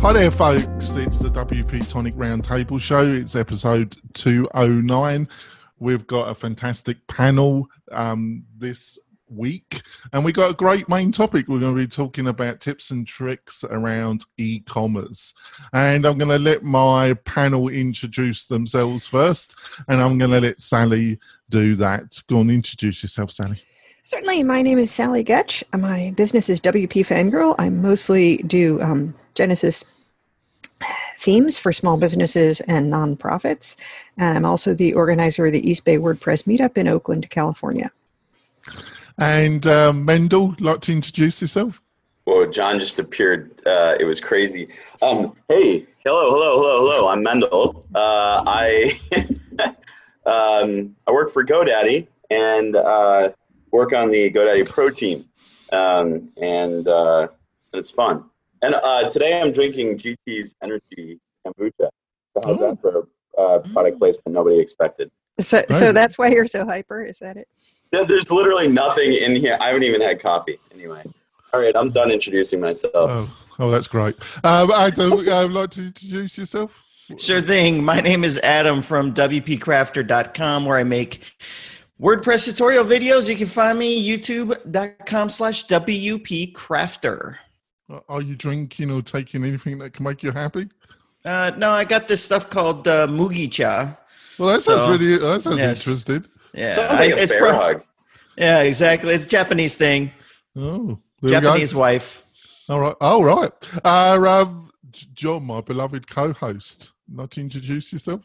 Hi there, folks. It's the WP Tonic Roundtable Show. It's episode 209. We've got a fantastic panel um, this week, and we got a great main topic. We're going to be talking about tips and tricks around e commerce. And I'm going to let my panel introduce themselves first, and I'm going to let Sally do that. Go on, introduce yourself, Sally. Certainly. My name is Sally Goetsch. My business is WP Fangirl. I mostly do um, Genesis themes for small businesses and nonprofits. And I'm also the organizer of the East Bay WordPress Meetup in Oakland, California. And uh, Mendel, like to introduce yourself? Whoa, John just appeared. Uh, it was crazy. Um, hey, hello, hello, hello, hello. I'm Mendel. Uh, I um, I work for GoDaddy and uh, work on the GoDaddy Pro team, um, and uh, it's fun. And uh, today I'm drinking GT's Energy Kombucha. So how's that for uh, product placement nobody expected? So, so that's why you're so hyper. Is that it? Yeah, there's literally nothing in here. I haven't even had coffee. Anyway, all right, I'm done introducing myself. Oh, oh that's great. Um, Adam, would uh, like to introduce yourself? Sure thing. My name is Adam from WPCrafter.com, where I make WordPress tutorial videos. You can find me youtube.com slash WPCrafter. Are you drinking or taking anything that can make you happy? Uh, no, I got this stuff called uh, Mugi Cha. Well, that sounds so, really that sounds yes. interesting. Yeah, sounds like I, a bear pro- hug. Yeah, exactly. It's a Japanese thing. Oh, Japanese wife. All right. All right. Uh, um, John, my beloved co-host, not to introduce yourself.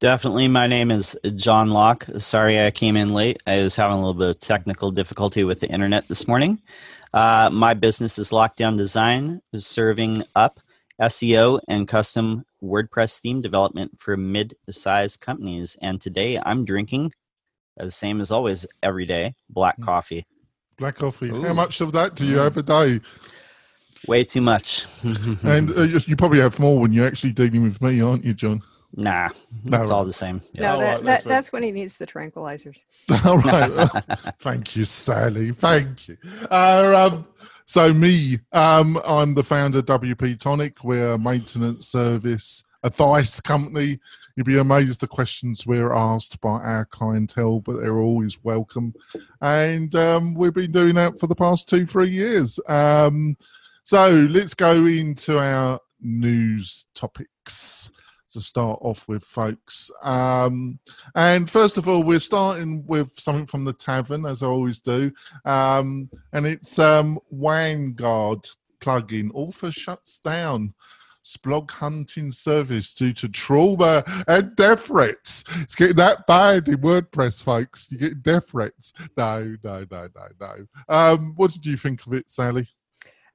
Definitely. My name is John Locke. Sorry I came in late. I was having a little bit of technical difficulty with the internet this morning. Uh, my business is Lockedown Design, serving up SEO and custom WordPress theme development for mid-sized companies. And today I'm drinking, the same as always, every day, black hmm. coffee. Black coffee. Ooh. How much of that do you have a day? Way too much. and uh, you probably have more when you're actually dealing with me, aren't you, John? Nah, it's all the same. Yeah. No, that, right, that, that's when he needs the tranquilizers. all right. Thank you, Sally. Thank you. Uh, um, so me, um, I'm the founder of WP Tonic. We're a maintenance service advice company. You'd be amazed the questions we're asked by our clientele, but they're always welcome. And um, we've been doing that for the past two, three years. Um, so let's go into our news topics to start off with, folks. Um, and first of all, we're starting with something from the tavern, as I always do. Um, and it's um, Vanguard plugin. Author shuts down. Splog hunting service due to trauma and death threats. It's getting that bad in WordPress, folks. You get death threats. No, no, no, no, no. Um, what did you think of it, Sally?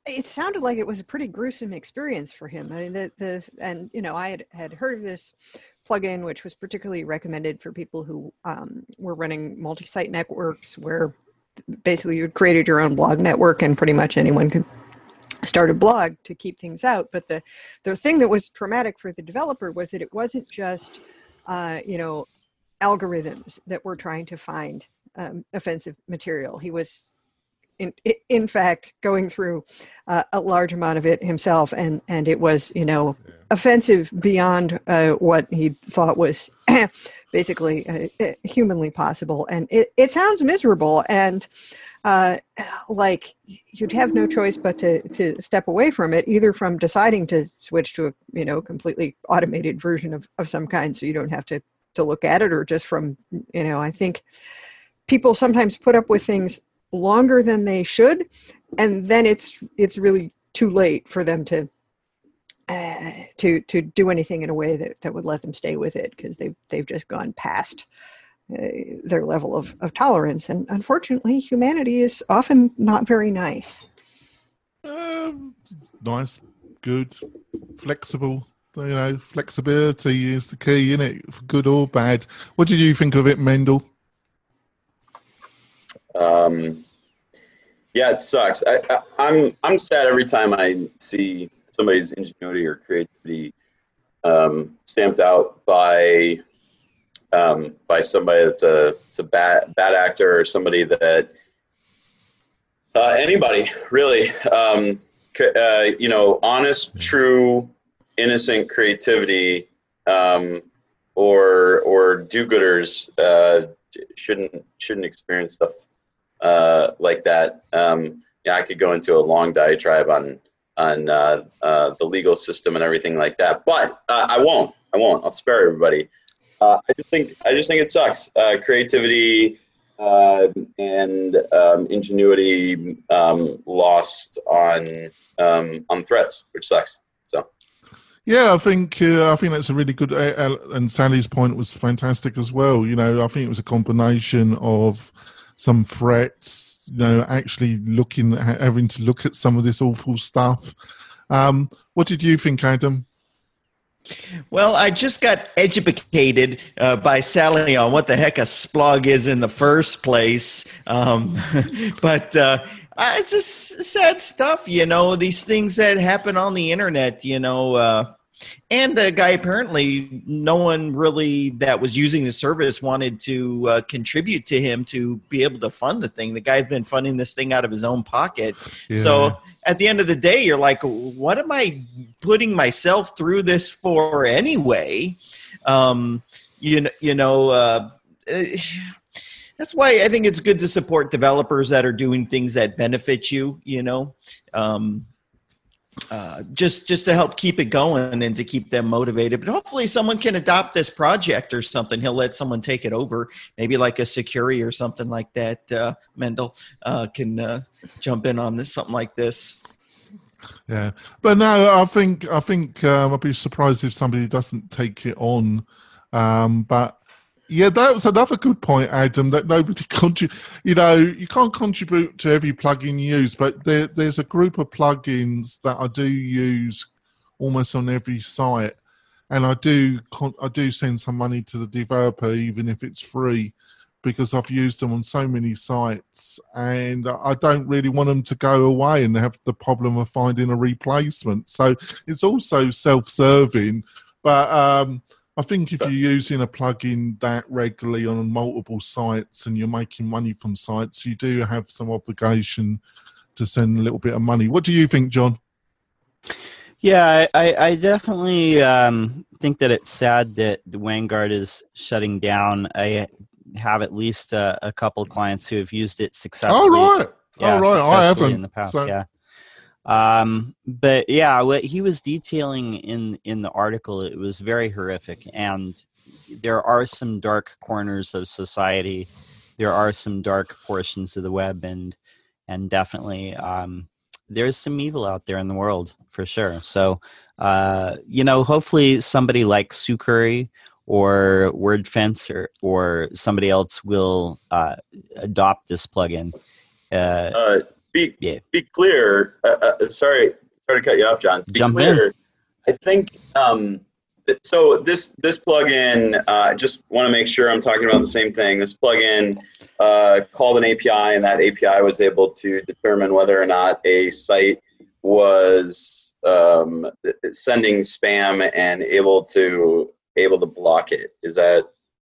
It sounded like it was a pretty gruesome experience for him. I mean, the, the and you know, I had had heard of this plugin, which was particularly recommended for people who um, were running multi-site networks, where basically you created your own blog network, and pretty much anyone could start a blog to keep things out. But the the thing that was traumatic for the developer was that it wasn't just uh, you know algorithms that were trying to find um, offensive material. He was in, in fact going through uh, a large amount of it himself and and it was you know yeah. offensive beyond uh, what he thought was basically uh, uh, humanly possible and it, it sounds miserable and uh, like you'd have no choice but to to step away from it either from deciding to switch to a you know completely automated version of, of some kind so you don't have to to look at it or just from you know i think people sometimes put up with things longer than they should and then it's it's really too late for them to uh, to to do anything in a way that, that would let them stay with it because they've they've just gone past uh, their level of, of tolerance and unfortunately humanity is often not very nice um, nice good flexible You know, flexibility is the key, isn't it? For good or bad. What did you think of it, Mendel? Um, yeah, it sucks. I, I, I'm I'm sad every time I see somebody's ingenuity or creativity um, stamped out by um, by somebody that's a it's a bad bad actor or somebody that uh, anybody really um, uh, you know honest true innocent creativity um, or or do-gooders uh, shouldn't shouldn't experience stuff uh, like that. Um, yeah, I could go into a long diatribe on on uh, uh, the legal system and everything like that, but uh, I won't. I won't. I'll spare everybody. Uh, I just think I just think it sucks. Uh, creativity and um, ingenuity um, lost on um, on threats, which sucks. So. Yeah, I think uh, I think that's a really good. Uh, and Sally's point was fantastic as well. You know, I think it was a combination of some threats. You know, actually looking, having to look at some of this awful stuff. Um, what did you think, Adam? Well, I just got educated uh, by Sally on what the heck a splog is in the first place. Um, but uh, it's just sad stuff, you know, these things that happen on the internet, you know. Uh, and a guy apparently no one really that was using the service wanted to uh, contribute to him to be able to fund the thing. The guy's been funding this thing out of his own pocket. Yeah. so at the end of the day you're like what am i putting myself through this for anyway? Um, you, you know uh, that's why i think it's good to support developers that are doing things that benefit you you know? Um, uh, just just to help keep it going and to keep them motivated. But hopefully, someone can adopt this project or something. He'll let someone take it over, maybe like a security or something like that. Uh, Mendel uh, can uh, jump in on this, something like this. Yeah, but no, I think I think um, I'd be surprised if somebody doesn't take it on. Um, but yeah, that was another good point, Adam. That nobody contribute. You know, you can't contribute to every plugin you use, but there, there's a group of plugins that I do use almost on every site, and I do I do send some money to the developer, even if it's free, because I've used them on so many sites, and I don't really want them to go away and have the problem of finding a replacement. So it's also self-serving, but. Um, I think if you're using a plugin that regularly on multiple sites and you're making money from sites, you do have some obligation to send a little bit of money. What do you think, John? Yeah, I, I definitely um, think that it's sad that Vanguard is shutting down. I have at least a, a couple clients who have used it successfully. Oh, right. Yeah, oh, right. I haven't. In the past, so. yeah. Um, but yeah, what he was detailing in in the article, it was very horrific, and there are some dark corners of society. There are some dark portions of the web, and and definitely um, there's some evil out there in the world for sure. So, uh, you know, hopefully somebody like Sucuri or WordFence or, or somebody else will uh, adopt this plugin. Uh, uh, be yeah. be clear. Uh, uh, sorry, sorry to cut you off, John. Be Jump clear. in. I think um, so. This this plugin. Uh, I just want to make sure I'm talking about the same thing. This plugin uh, called an API, and that API was able to determine whether or not a site was um, sending spam and able to able to block it. Is that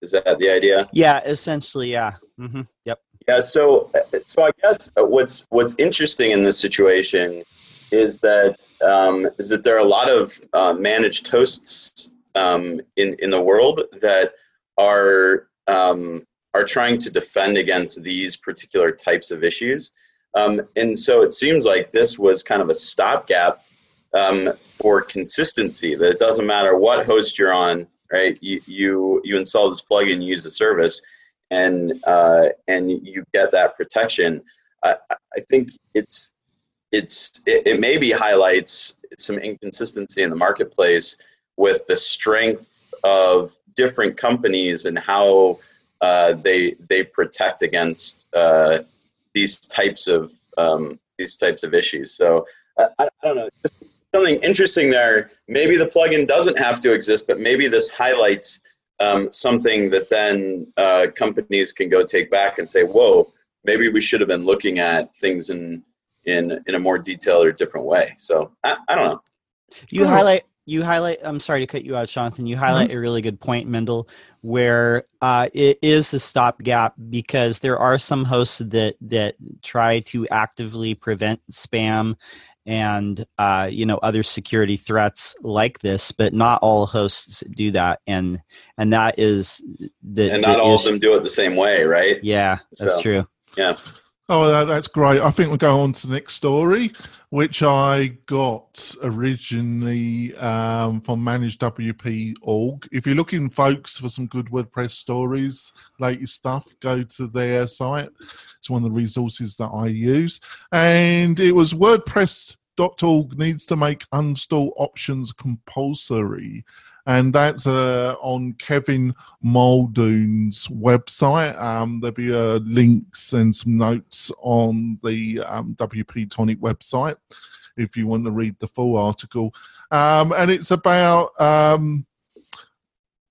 is that the idea? Yeah, essentially, yeah. Mm-hmm. Yep. Yeah. So, so I guess what's what's interesting in this situation is that um, is that there are a lot of uh, managed hosts um, in in the world that are um, are trying to defend against these particular types of issues. Um, and so it seems like this was kind of a stopgap um, for consistency. That it doesn't matter what host you're on, right? You you, you install this plugin, you use the service and uh, and you get that protection. I, I think it's it's it, it, maybe highlights some inconsistency in the marketplace with the strength of different companies and how uh, they they protect against uh, these types of um, these types of issues. So I, I, don't know, something interesting there. Maybe the plugin doesn't have to exist, but maybe this highlights um, something that then uh, companies can go take back and say, "Whoa, maybe we should have been looking at things in in in a more detailed or different way." So I, I don't know. You highlight you highlight i'm sorry to cut you out jonathan you highlight mm-hmm. a really good point mendel where uh, it is a stopgap because there are some hosts that that try to actively prevent spam and uh, you know other security threats like this, but not all hosts do that, and and that is the and not the all issue. of them do it the same way, right? Yeah, that's so, true. Yeah. Oh, that's great. I think we'll go on to the next story, which I got originally um, from managewp.org. If you're looking, folks, for some good WordPress stories, latest stuff, go to their site. It's one of the resources that I use. And it was WordPress.org needs to make uninstall options compulsory and that's uh, on Kevin Muldoon's website. Um, there'll be uh, links and some notes on the um, WP Tonic website if you want to read the full article. Um, and it's about um,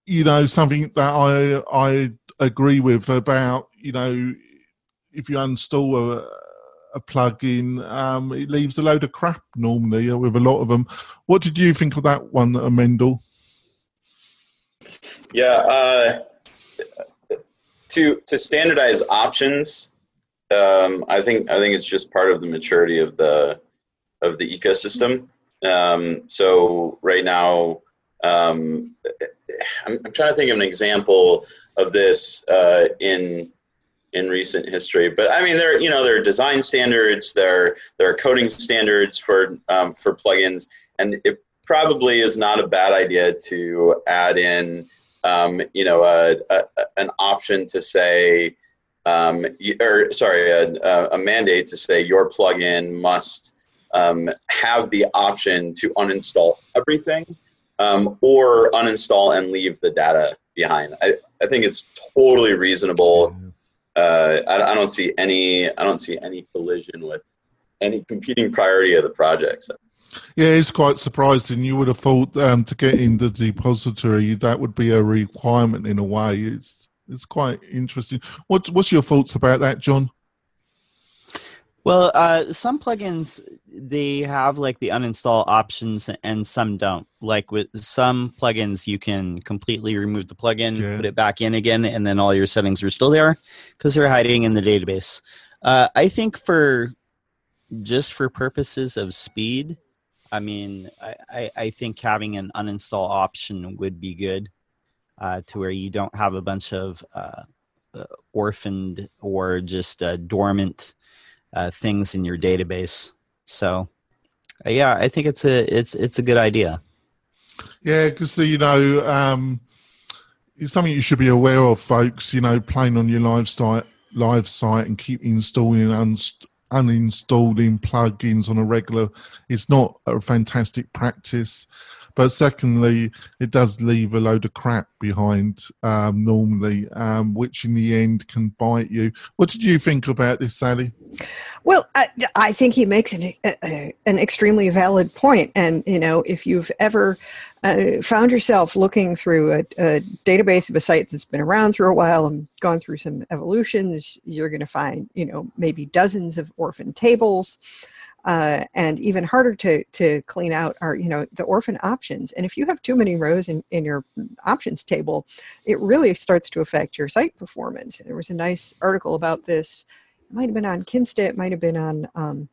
you know something that I I agree with about you know if you uninstall a a plug-in, um, it leaves a load of crap normally with a lot of them. What did you think of that one, Mendel? Yeah, uh, to to standardize options, um, I think I think it's just part of the maturity of the of the ecosystem. Um, so right now, um, I'm, I'm, trying to think of an example of this uh, in in recent history. But I mean, there you know there are design standards, there there are coding standards for um, for plugins, and it probably is not a bad idea to add in um, you know, a, a, an option to say, um, or sorry, a, a, mandate to say your plugin must um, have the option to uninstall everything um, or uninstall and leave the data behind. I, I think it's totally reasonable. Uh, I, I don't see any I don't see any collision with any competing priority of the project. So. Yeah, it's quite surprising. You would have thought um, to get in the depository that would be a requirement in a way. It's it's quite interesting. What what's your thoughts about that, John? Well, uh, some plugins they have like the uninstall options, and some don't. Like with some plugins, you can completely remove the plugin, yeah. put it back in again, and then all your settings are still there because they're hiding in the database. Uh, I think for just for purposes of speed, I mean, I, I think having an uninstall option would be good uh, to where you don't have a bunch of uh, uh orphaned or just uh, dormant uh, things in your database. So, yeah, I think it's a it's it's a good idea. Yeah, because you know, um, it's something you should be aware of, folks. You know, playing on your live site, live site, and keep installing and unst- uninstalling plugins on a regular is not a fantastic practice. But secondly, it does leave a load of crap behind um, normally, um, which in the end can bite you. What did you think about this, Sally? Well, I, I think he makes an, a, an extremely valid point. And, you know, if you've ever uh, found yourself looking through a, a, database of a site that's been around for a while and gone through some evolutions, you're going to find, you know, maybe dozens of orphan tables. Uh, and even harder to to clean out are you know the orphan options. And if you have too many rows in, in your options table it really starts to affect your site performance. There was a nice article about this. It might have been on kinsta. It might have been on um,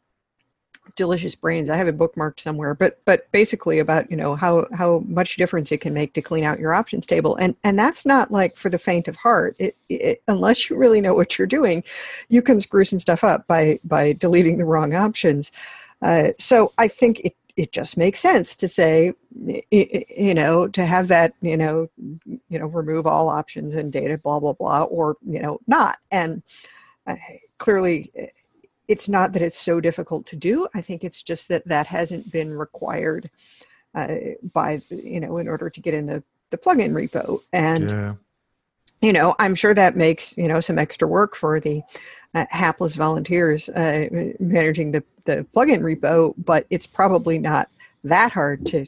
delicious brains. I have it bookmarked somewhere but but basically about you know how how much difference it can make to clean out your options table. And and that's not like for the faint of heart. It, it, unless you really know what you're doing you can screw some stuff up by by deleting the wrong options. Uh, so i think it it just makes sense to say you know to have that you know you know remove all options and data blah blah blah or you know not. And uh, clearly it's not that it's so difficult to do. I think it's just that that hasn't been required uh, by you know in order to get in the the plugin repo and. Yeah. You know, I'm sure that makes you know some extra work for the uh, hapless volunteers uh, managing the the plugin repo, but it's probably not that hard to,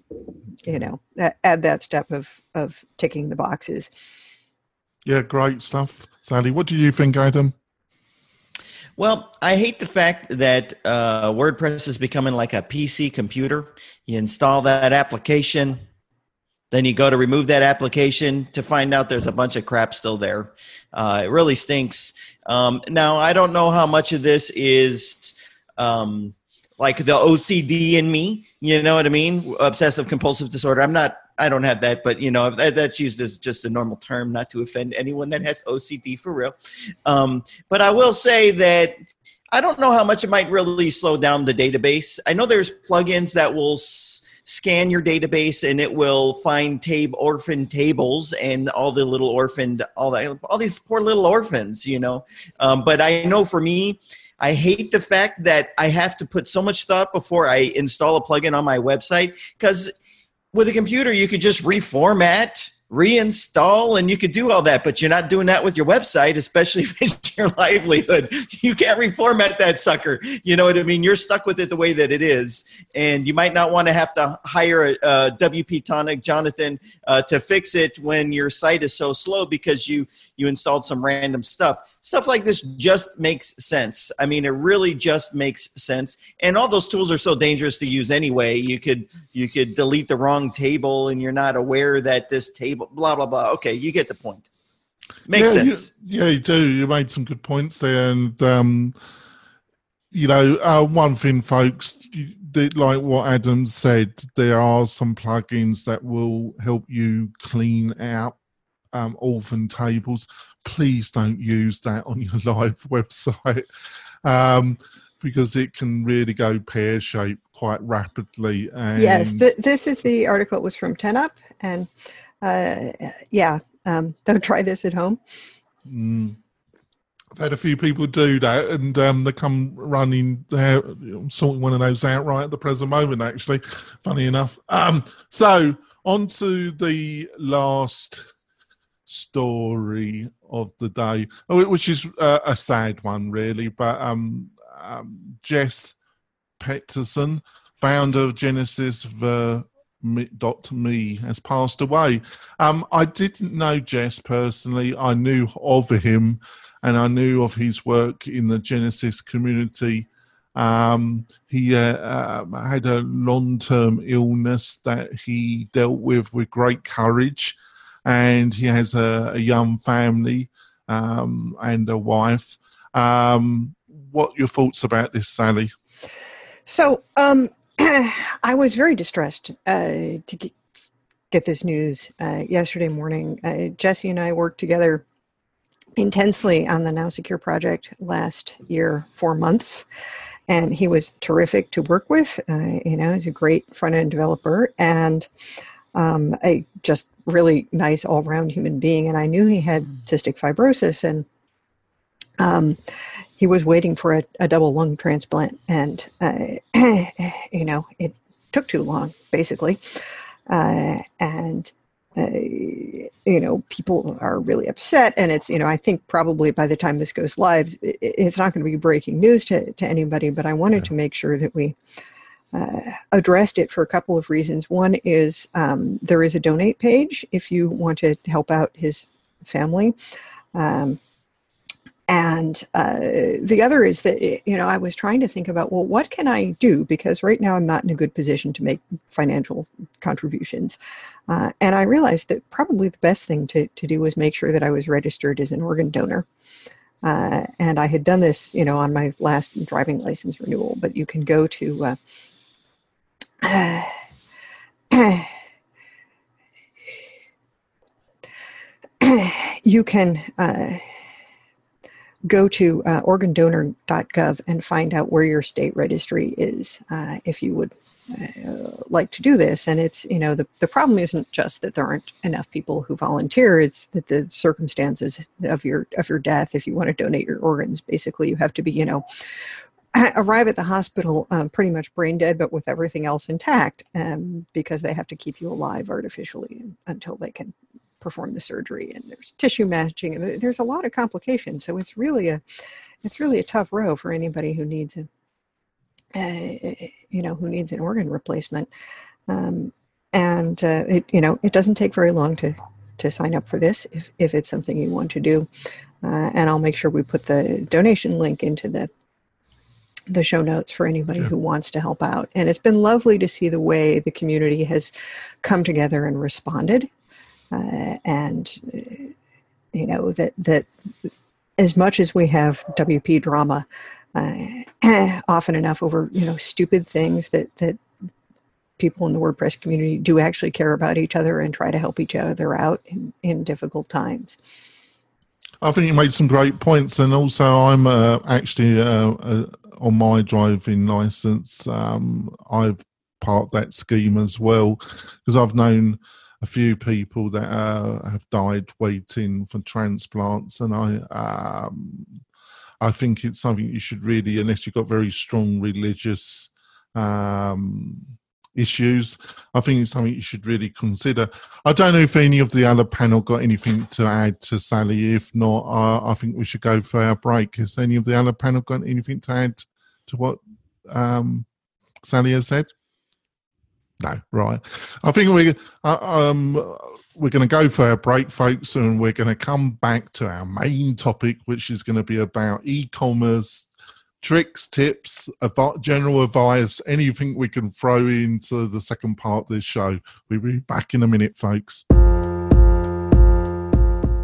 you know, add that step of of ticking the boxes. Yeah, great stuff, Sally. What do you think, Adam? Well, I hate the fact that uh, WordPress is becoming like a PC computer. You install that application, then you go to remove that application to find out there's a bunch of crap still there. Uh, it really stinks. Um, now, I don't know how much of this is um, like the OCD in me. You know what I mean? Obsessive compulsive disorder. I'm not I don't have that, but you know that, that's used as just a normal term, not to offend anyone that has OCD for real. Um, but I will say that I don't know how much it might really slow down the database. I know there's plugins that will s- scan your database and it will find tab orphan tables and all the little orphaned all that all these poor little orphans, you know. Um, but I know for me. I hate the fact that I have to put so much thought before I install a plugin on my website because with a computer, you could just reformat, reinstall, and you could do all that. But you're not doing that with your website, especially if it's your livelihood. You can't reformat that sucker. You know what I mean? You're stuck with it the way that it is, and you might not want to have to hire a, a WP Tonic Jonathan uh, to fix it when your site is so slow because you you installed some random stuff stuff like this just makes sense. I mean, it really just makes sense. And all those tools are so dangerous to use anyway. You could you could delete the wrong table and you're not aware that this table blah blah blah. Okay, you get the point. Makes yeah, sense. You, yeah, you do. You made some good points there, and um, you know, uh, one thing, folks. Like what Adam said, there are some plugins that will help you clean out um, orphan tables please don't use that on your live website um, because it can really go pear shaped quite rapidly. And yes, th- this is the article. It was from 10up, and uh, yeah, um, don't try this at home. Mm. I've had a few people do that, and um, they come running there, sorting one of those out right at the present moment. Actually, funny enough. Um, so on to the last story of the day, which is uh, a sad one, really. But um, um, Jess Petersen, founder of Genesis the dot me has passed away. Um, I didn't know Jess personally. I knew of him, and I knew of his work in the Genesis community. Um, he uh, uh, had a long-term illness that he dealt with with great courage and he has a, a young family um, and a wife. Um, what your thoughts about this, Sally? So um, I was very distressed uh, to get, get, this news uh, yesterday morning. Uh, Jesse and I worked together intensely on the Now Secure project last year, four months. And he was terrific to work with. Uh, you know, he's a great front end developer and um, a just really nice all round human being. And I knew he had mm. cystic fibrosis and um, he was waiting for a, a double lung transplant. And, uh, you know, it took too long, basically. Uh, and, uh, you know, people are really upset. And it's, you know, I think probably by the time this goes live, it, it's not going to be breaking news to, to anybody, but I wanted yeah. to make sure that we uh, addressed it for a couple of reasons. One is um, there is a donate page if you want to help out his family. Um, and uh, the other is that, you know, I was trying to think about, well, what can I do? Because right now I'm not in a good position to make financial contributions. Uh, and I realized that probably the best thing to, to do was make sure that I was registered as an organ donor. Uh, and I had done this, you know, on my last driving license renewal, but you can go to uh, you can uh, go to uh, organdonor.gov and find out where your state registry is uh, if you would uh, like to do this. And it's you know the, the problem isn't just that there aren't enough people who volunteer. It's that the circumstances of your of your death if you want to donate your organs basically you have to be you know arrive at the hospital um, pretty much brain dead, but with everything else intact, um, because they have to keep you alive artificially until they can perform the surgery. And there's tissue matching, and there's a lot of complications. So it's really a, it's really a tough row for anybody who needs a, uh, you know, who needs an organ replacement. Um, and uh, it you know it doesn't take very long to to sign up for this if if it's something you want to do. Uh, and I'll make sure we put the donation link into the the show notes for anybody who wants to help out. And it's been lovely to see the way the community has come together and responded. Uh, and uh, you know that that as much as we have WP drama, uh, often enough over you know stupid things that that people in the WordPress community do actually care about each other and try to help each other out in, in difficult times. I think you made some great points, and also I'm uh, actually uh, uh, on my driving license. Um, I've part that scheme as well because I've known a few people that uh, have died waiting for transplants, and I um, I think it's something you should really, unless you've got very strong religious um, issues, I think it's something you should really consider. I don't know if any of the other panel got anything to add to Sally. If not, I, I think we should go for our break. Has any of the other panel got anything to add to what um, Sally has said? No, right. I think we uh, um, we're going to go for a break, folks, and we're going to come back to our main topic, which is going to be about e-commerce tricks, tips, general advice, anything we can throw into the second part of this show. We'll be back in a minute, folks.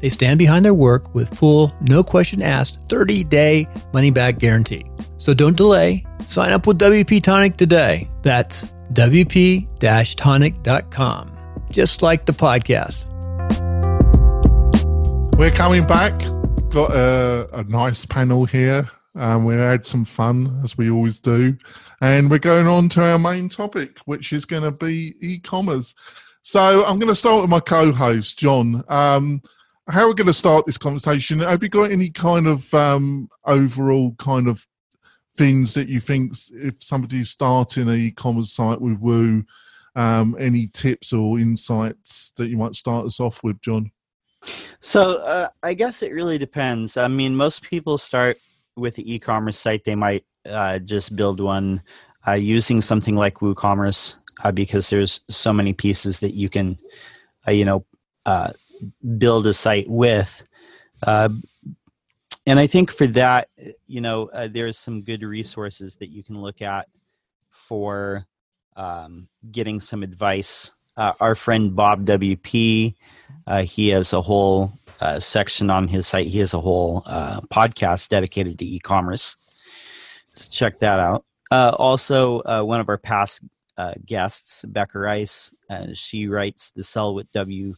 They stand behind their work with full, no question asked, 30 day money back guarantee. So don't delay. Sign up with WP Tonic today. That's WP tonic.com, just like the podcast. We're coming back. Got a, a nice panel here. Um, we had some fun, as we always do. And we're going on to our main topic, which is going to be e commerce. So I'm going to start with my co host, John. Um, how we're we going to start this conversation? Have you got any kind of um, overall kind of things that you think if somebody's starting an e-commerce site with Woo, um, any tips or insights that you might start us off with, John? So uh, I guess it really depends. I mean, most people start with the e-commerce site. They might uh, just build one uh, using something like WooCommerce uh, because there's so many pieces that you can, uh, you know, uh, build a site with. Uh, and I think for that, you know, uh, there's some good resources that you can look at for um, getting some advice. Uh, our friend Bob WP, uh, he has a whole uh, section on his site. He has a whole podcast dedicated to e-commerce. So check that out. also, one of our past guests, Beka Rice, she writes the Sell with W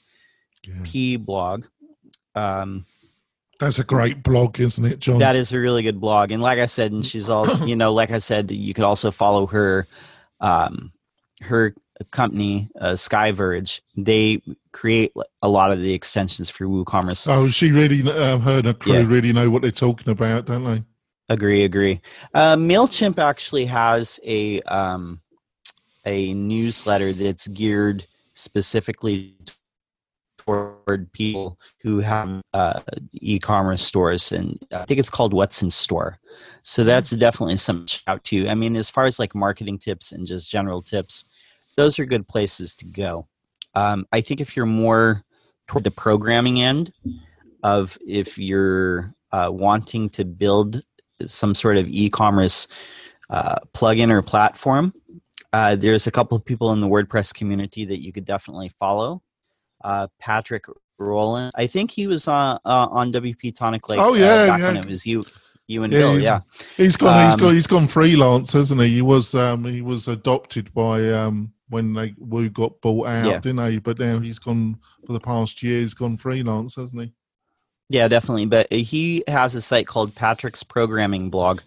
P blog. Um, that's a great blog, isn't it, John? That is a really good blog, and like I said, and she's all you know, like I said, you could also follow her, um, her company, uh, Skyverge. They create a lot of the extensions for WooCommerce. Oh, she really, um, her and her crew yeah. really know what they're talking about, don't they? Agree, agree. Uh, Mailchimp actually has a um, a newsletter that's geared specifically toward people who have uh, e-commerce stores, and I think it's called What's in Store. So that's definitely something to shout to. I mean, as far as like marketing tips and just general tips, those are good places to go. Um, I think if you're more toward the programming end of if you're uh, wanting to build some sort of e-commerce uh, plugin or platform, uh, there's a couple of people in the WordPress community that you could definitely follow uh, Patrick Rauland. I think he was on uh, on WP Tonic Lake. oh yeah, uh, back yeah. when it was you you and yeah, Bill. Yeah, he's gone. Um, he's gone. He's gone freelance, hasn't he? He was um, he was adopted by um, when they Woo got bought out, yeah. didn't he? But now he's gone for the past year. He's gone freelance, hasn't he? Yeah, definitely. But he has a site called Patrick's Programming Blog.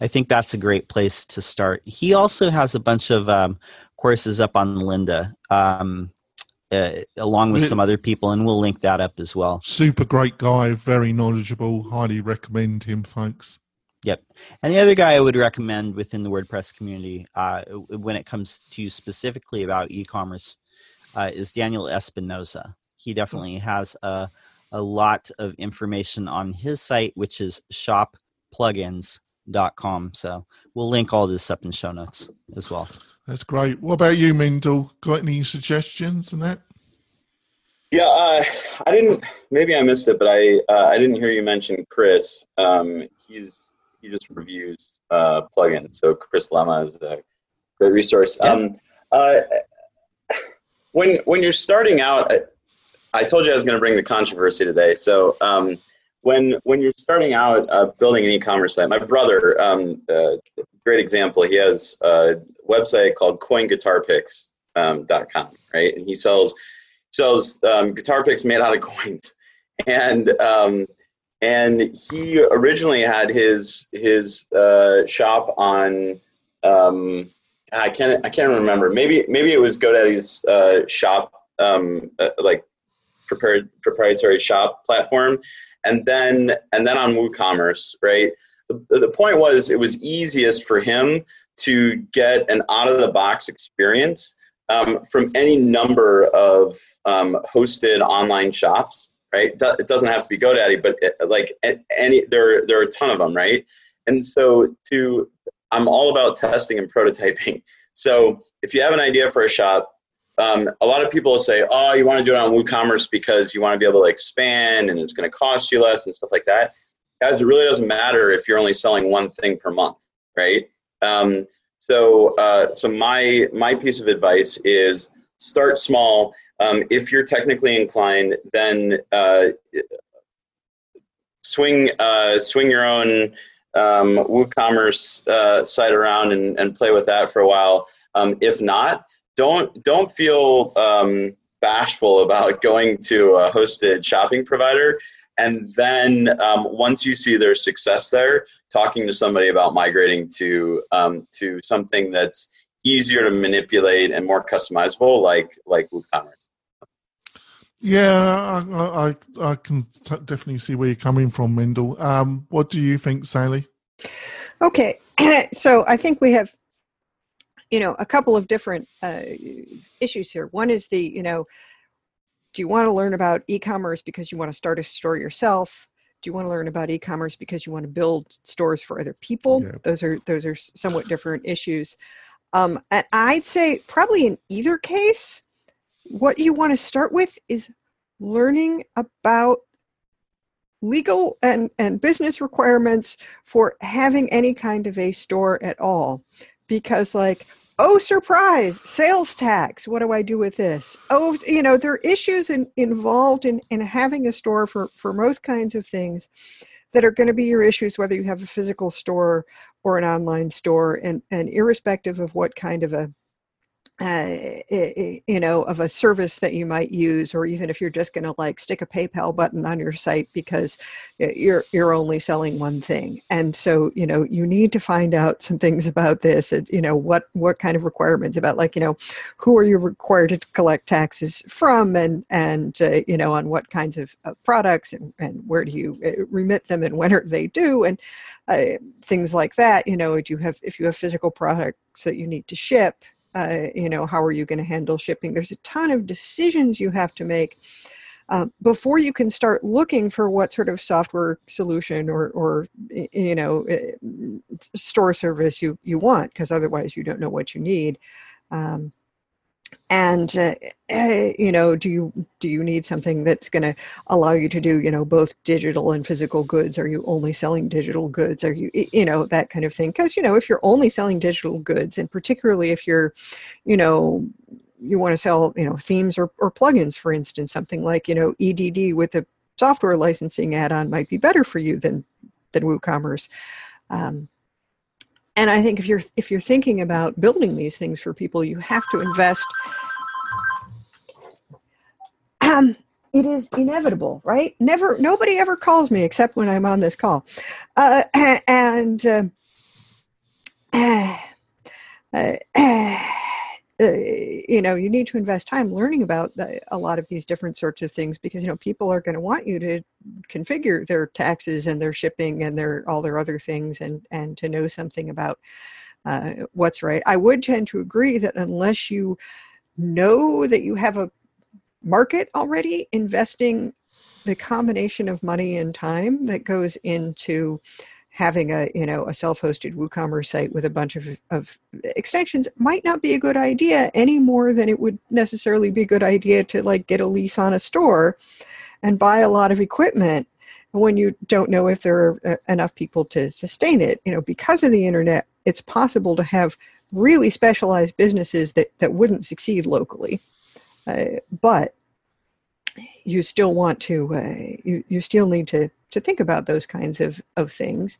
I think that's a great place to start. He also has a bunch of um, courses up on Lynda. Um, uh, along with some other people, and we'll link that up as well. Super great guy, very knowledgeable. Highly recommend him, folks. Yep. And the other guy I would recommend within the WordPress community, uh, when it comes to specifically about e-commerce, uh, is Daniel Espinoza. He definitely has a, a lot of information on his site, which is shopplugins.com. So we'll link all this up in show notes as well. That's great. What about you, Mendel? Got any suggestions and that? Yeah, uh, I didn't. Maybe I missed it, but I uh, I didn't hear you mention Chris. Um, he's he just reviews uh, plugins. So Chris Lema is a great resource. Yeah. Um, uh, when when you're starting out, I, I told you I was going to bring the controversy today. So um, when when you're starting out uh, building an e-commerce site, my brother, um, uh, great example. He has a website called CoinGuitarPicks.com, um, right? And he sells sells um, guitar picks made out of coins, and um, and he originally had his his uh, shop on um, I can't I can't remember maybe maybe it was GoDaddy's uh, shop um, uh, like prepared proprietary shop platform, and then and then on WooCommerce right. The, the point was it was easiest for him to get an out of the box experience um, from any number of um, hosted online shops, right? It doesn't have to be GoDaddy, but it, like any there there are a ton of them, right? And so to I'm all about testing and prototyping. So if you have an idea for a shop, um, a lot of people say, "Oh, you want to do it on WooCommerce because you want to be able to expand and it's going to cost you less and stuff like that." Guys, it really doesn't matter if you're only selling one thing per month, right? Um, so, uh, so my my piece of advice is start small. Um, if you're technically inclined, then uh, swing uh, swing your own um, WooCommerce uh, site around and, and play with that for a while. Um, if not, don't don't feel um, bashful about going to a hosted shopping provider and then um, once you see their success there, talking to somebody about migrating to um, to something that's easier to manipulate and more customizable, like like WooCommerce. Yeah, I, I, I can t- definitely see where you're coming from, Mendel. Um, what do you think, Sally? Okay, so I think we have, you know, a couple of different uh, issues here. One is the, you know, do you want to learn about e-commerce because you want to start a store yourself? Do you want to learn about e-commerce because you want to build stores for other people? Yeah. those are those are somewhat different issues. Um, and i'd say probably in either case what you want to start with is learning about legal and, and business requirements for having any kind of a store at all. Because like oh surprise sales tax what do i do with this? Oh you know there are issues in, involved in, in having a store for, for most kinds of things that are going to be your issues whether you have a physical store or an online store and, and irrespective of what kind of a uh, you know of a service that you might use or even if you're just going to like stick a paypal button on your site because you're you're only selling one thing. And so you know you need to find out some things about this and, you know what what kind of requirements about like you know who are you required to collect taxes from and and uh, you know on what kinds of, of, products and, and where do you uh, remit them and when are they due and uh, things like that. You know do you have if you have physical products that you need to ship uh, you know how are you going to handle shipping? There's a ton of decisions you have to make uh, before you can start looking for what sort of software solution or, or you know eh, store service you, you want because otherwise you don't know what you need. Um, and uh, uh, you know do you do you need something that's going to allow you to do you know both digital and physical goods? Are you only selling digital goods? Are you you know that kind of thing? Because you know if you're only selling digital goods and particularly if you're you know you want to sell you know themes or, or plugins for instance something like you know edd with a software licensing add-on might be better for you than than woocommerce um, and i think if you're if you're thinking about building these things for people you have to invest. Um, it is inevitable right? Never nobody ever calls me except when i'm on this call. Uh, and uh, uh, uh, you know you need to invest time learning about the, a lot of these different sorts of things because you know people are going to want you to configure their taxes and their shipping and their all their other things and and to know something about uh, what's right. I would tend to agree that unless you know that you have a market already investing the combination of money and time that goes into having a you know a self-hosted WooCommerce site with a bunch of, of extensions might not be a good idea any more than it would necessarily be a good idea to like get a lease on a store and buy a lot of equipment when you don't know if there are uh, enough people to sustain it. You know because of the internet it's possible to have really specialized businesses that that wouldn't succeed locally. Uh, but you still want to uh, you, you still need to to think about those kinds of of things.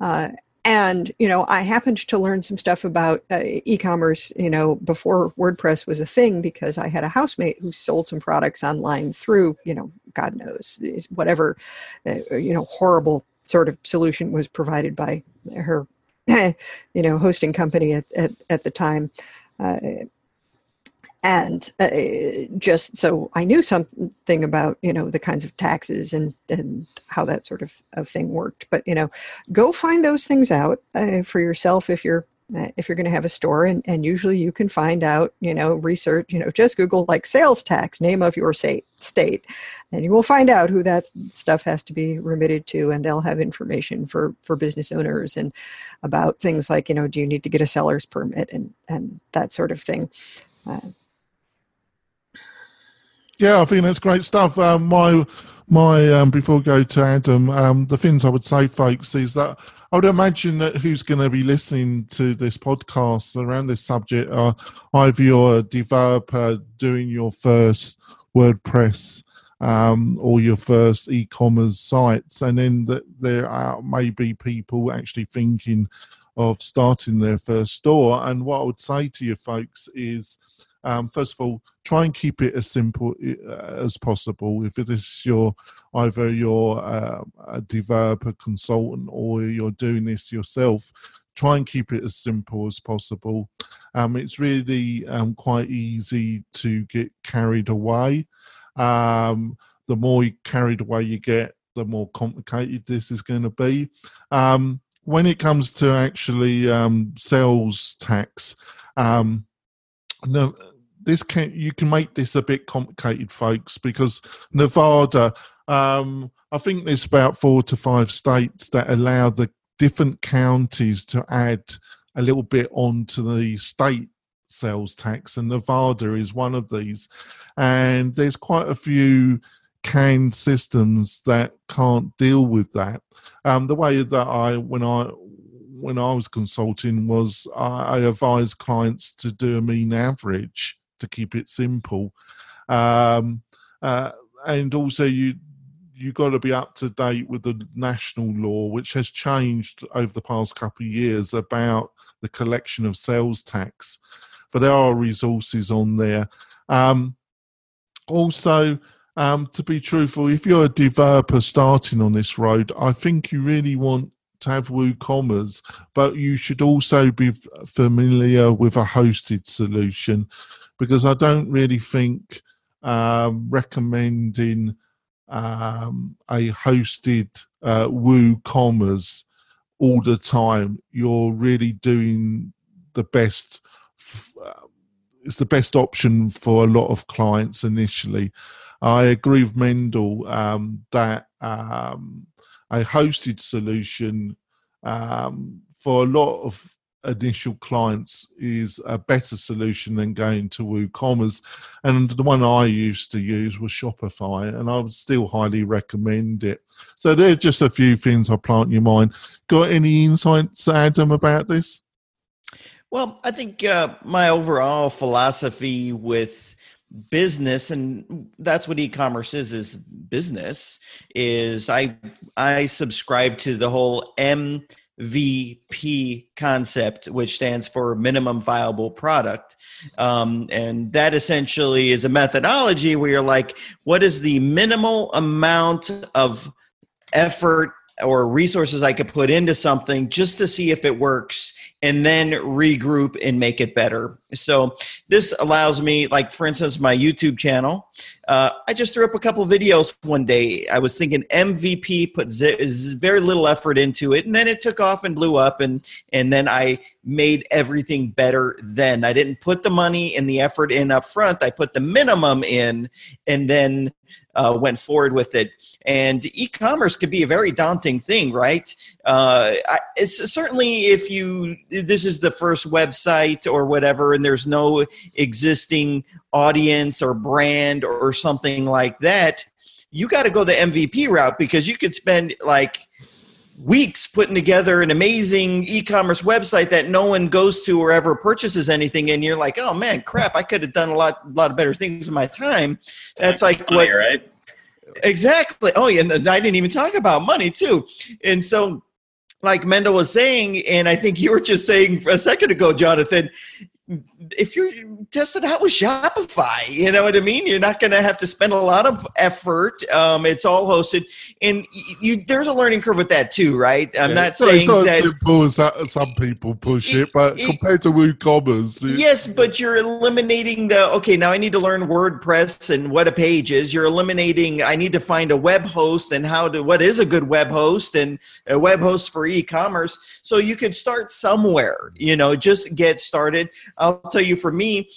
Uh, and you know i happened to learn some stuff about uh, e-commerce you know before wordpress was a thing because i had a housemate who sold some products online through you know god knows whatever uh, you know horrible sort of solution was provided by her you know hosting company at, at, at the time. Uh, and uh, just so I knew something about you know the kinds of taxes and and how that sort of, of thing worked. But you know, go find those things out uh, for yourself if you're uh, if you're going to have a store, and and usually you can find out you know research you know just Google like sales tax name of your state state, and you will find out who that stuff has to be remitted to, and they'll have information for for business owners and about things like you know do you need to get a seller's permit and and that sort of thing. Uh, yeah, I think that's great stuff. Um, my my um, before we go to Adam, um, the things I would say, folks, is that I would imagine that who's going to be listening to this podcast around this subject are either you're a developer doing your first WordPress um, or your first e-commerce sites, and then there are maybe people actually thinking of starting their first store. And what I would say to you folks is um, first of all, try and keep it as simple uh, as possible. If this is your either you're uh, a developer consultant or you're doing this yourself, try and keep it as simple as possible. Um, it's really um, quite easy to get carried away. Um, the more carried away you get, the more complicated this is going to be. Um, when it comes to actually um, sales tax, um, no, this can you can make this a bit complicated, folks, because Nevada, um, I think there's about four to five states that allow the different counties to add a little bit onto the state sales tax, and Nevada is one of these. And there's quite a few canned systems that can't deal with that. Um, the way that I, when I when I was consulting, was I, I advised clients to do a mean average to keep it simple. Um, uh, and also, you you got to be up to date with the national law, which has changed over the past couple of years about the collection of sales tax. But there are resources on there. Um, also, um, to be truthful, if you're a developer starting on this road, I think you really want to have WooCommerce, but you should also be familiar with a hosted solution because I don't really think um, recommending um, a hosted uh, WooCommerce all the time, you're really doing the best. Uh, it's the best option for a lot of clients initially. I agree with Mendel um, that um, a hosted solution um, for a lot of initial clients is a better solution than going to WooCommerce. And the one I used to use was Shopify, and I would still highly recommend it. So there's just a few things I plant in your mind. Got any insights, Adam, about this? Well, I think uh, my overall philosophy with business and that's what e-commerce is is business is i i subscribe to the whole m MVP concept, which stands for minimum viable product. Um, and that essentially is a methodology where you're like, what is the minimal amount of effort or resources I could put into something just to see if it works and then regroup and make it better. So this allows me, like for instance, my YouTube channel. Uh, I just threw up a couple videos one day. I was thinking MVP put z- very little effort into it, and then it took off and blew up, and and then I made everything better. Then I didn't put the money and the effort in up front. I put the minimum in, and then uh, went forward with it. And e-commerce could be a very daunting thing, right? Uh, it's certainly if you this is the first website or whatever, and there's no existing audience or brand or something like that. You got to go the MVP route because you could spend like weeks putting together an amazing e-commerce website that no one goes to or ever purchases anything and you're like oh man crap i could have done a lot a lot of better things in my time. That's like Money, what right? exactly. Oh yeah and i didn't even talk about money too. And so like mendel was saying and i think you were just saying a second ago jonathan if you're tested out with Shopify, you know what I mean. You're not going to have to spend a lot of effort. Um, it's all hosted, and you, there's a learning curve with that too, right? I'm Yeah, not so saying it's not that. as simple as that, some people push it, but it- compared to WooCommerce, it- Yes, but you're eliminating the okay. Now I need to learn WordPress and what a page is. You're eliminating. I need to find a web host and how to what is a good web host and a web host for e-commerce. So you could start somewhere. You know, just get started. I'll tell you, for me,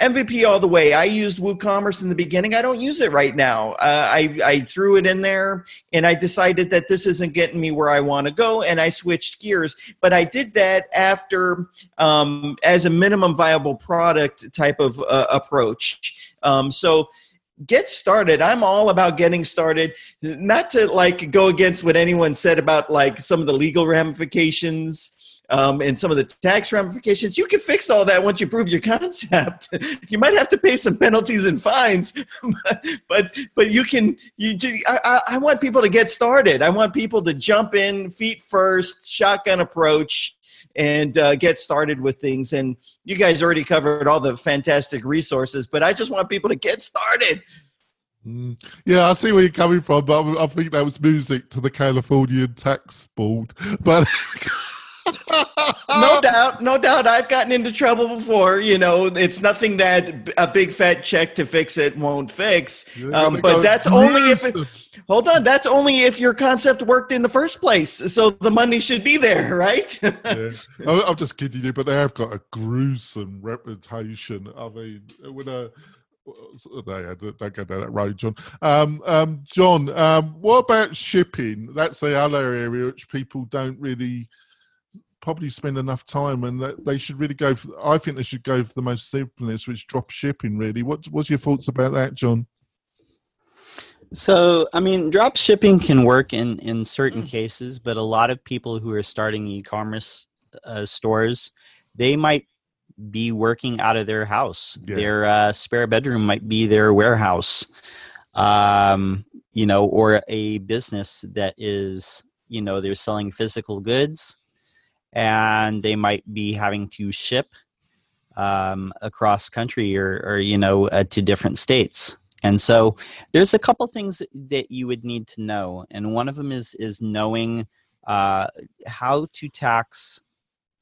MVP all the way. I used WooCommerce in the beginning. I don't use it right now. Uh, I, I threw it in there and I decided that this isn't getting me where I want to go and I switched gears. But I did that after, um, as a minimum viable product type of uh, approach. Um, so get started. I'm all about getting started, not to like go against what anyone said about like some of the legal ramifications um, and some of the tax ramifications. You can fix all that once you prove your concept. you might have to pay some penalties and fines, but but, you can. You, ju- I, I want people to get started. I want people to jump in feet first, shotgun approach. And uh, get started with things. And you guys already covered all the fantastic resources, but I just want people to get started. Mm. Yeah, I see where you're coming from, but I think that was music to the Californian tax board. But no doubt, no doubt. I've gotten into trouble before. You know, it's nothing that a big fat check to fix it won't fix. Um, but that's only if. It, hold on, that's only if your concept worked in the first place. So the money should be there, right? yeah. I'm just kidding you, but they have got a gruesome reputation. I mean, when a no, don't don't go down that road, John. Um, um, John, um, what about shipping? That's the other area which people don't really probably spend enough time, and that they should really go. For, I think they should go for the most simplest, which drop shipping. Really, what what's your thoughts about that, John? So, I mean, drop shipping can work in in certain cases, but a lot of people who are starting e-commerce uh, stores, they might be working out of their house. Yeah. Their uh, spare bedroom might be their warehouse, um, you know, or a business that is, you know, they're selling physical goods, and they might be having to ship um, across country or, or you know, uh, to different states. And so, there's a couple things that you would need to know, and one of them is is knowing uh, how to tax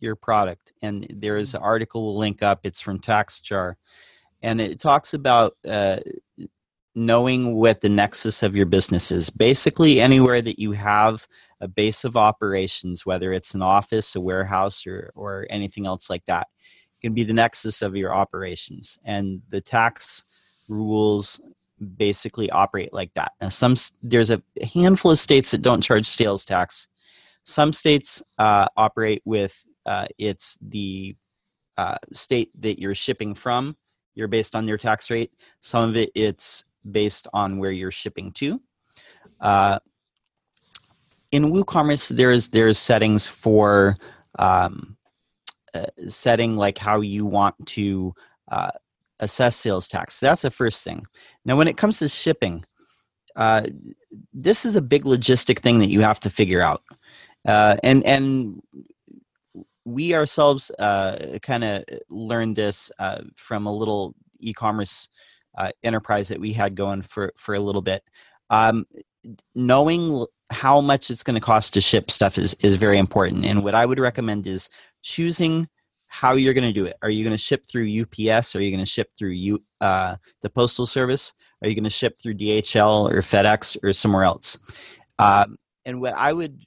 your product. And there is an article we'll link up. It's from TaxJar, and it talks about uh, knowing what the nexus of your business is. Basically, anywhere that you have a base of operations, whether it's an office, a warehouse, or or anything else like that, can be the nexus of your operations, and the tax rules basically operate like that. Now, some there's a handful of states that don't charge sales tax. Some states uh, operate with uh, it's the uh, state that you're shipping from. You're based on their tax rate. Some of it it's based on where you're shipping to. In WooCommerce, there's there's settings for um, uh, setting like how you want to uh, assess sales tax. That's the first thing. Now, when it comes to shipping, uh, this is a big logistic thing that you have to figure out, uh, and and we ourselves uh, kind of learned this uh, from a little e-commerce enterprise that we had going for for a little bit. Um, knowing how much it's going to cost to ship stuff is is very important. And what I would recommend is choosing how you're going to do it. Are you going to ship through UPS? Are you going to ship through you uh, the postal service? Are you going to ship through DHL or FedEx or somewhere else? Um, and what I would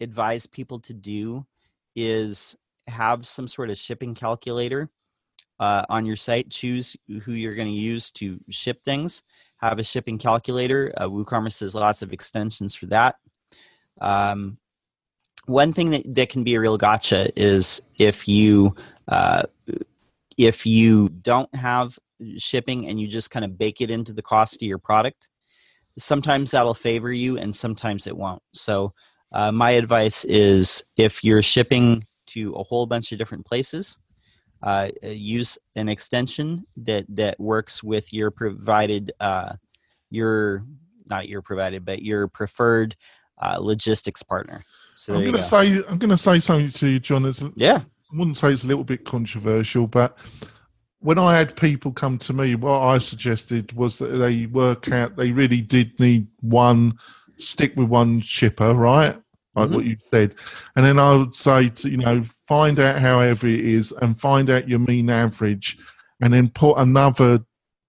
advise people to do is have some sort of shipping calculator uh, on your site. Choose who you're going to use to ship things. Have a shipping calculator. Uh, WooCommerce has lots of extensions for that. Um, one thing that, that can be a real gotcha is if you uh, if you don't have shipping and you just kind of bake it into the cost of your product sometimes that'll favor you and sometimes it won't so uh, my advice is if you're shipping to a whole bunch of different places uh, use an extension that that works with your provided uh, your not your provided but your preferred uh, logistics partner so I'm going to say I'm going to say something to you, John. It's, yeah I wouldn't say it's a little bit controversial, but when I had people come to me, what I suggested was that they work out they really did need one stick with one shipper, right? Like Mhm. what you said. And then I would say to, you know, find out how heavy it is and find out your mean average and then put another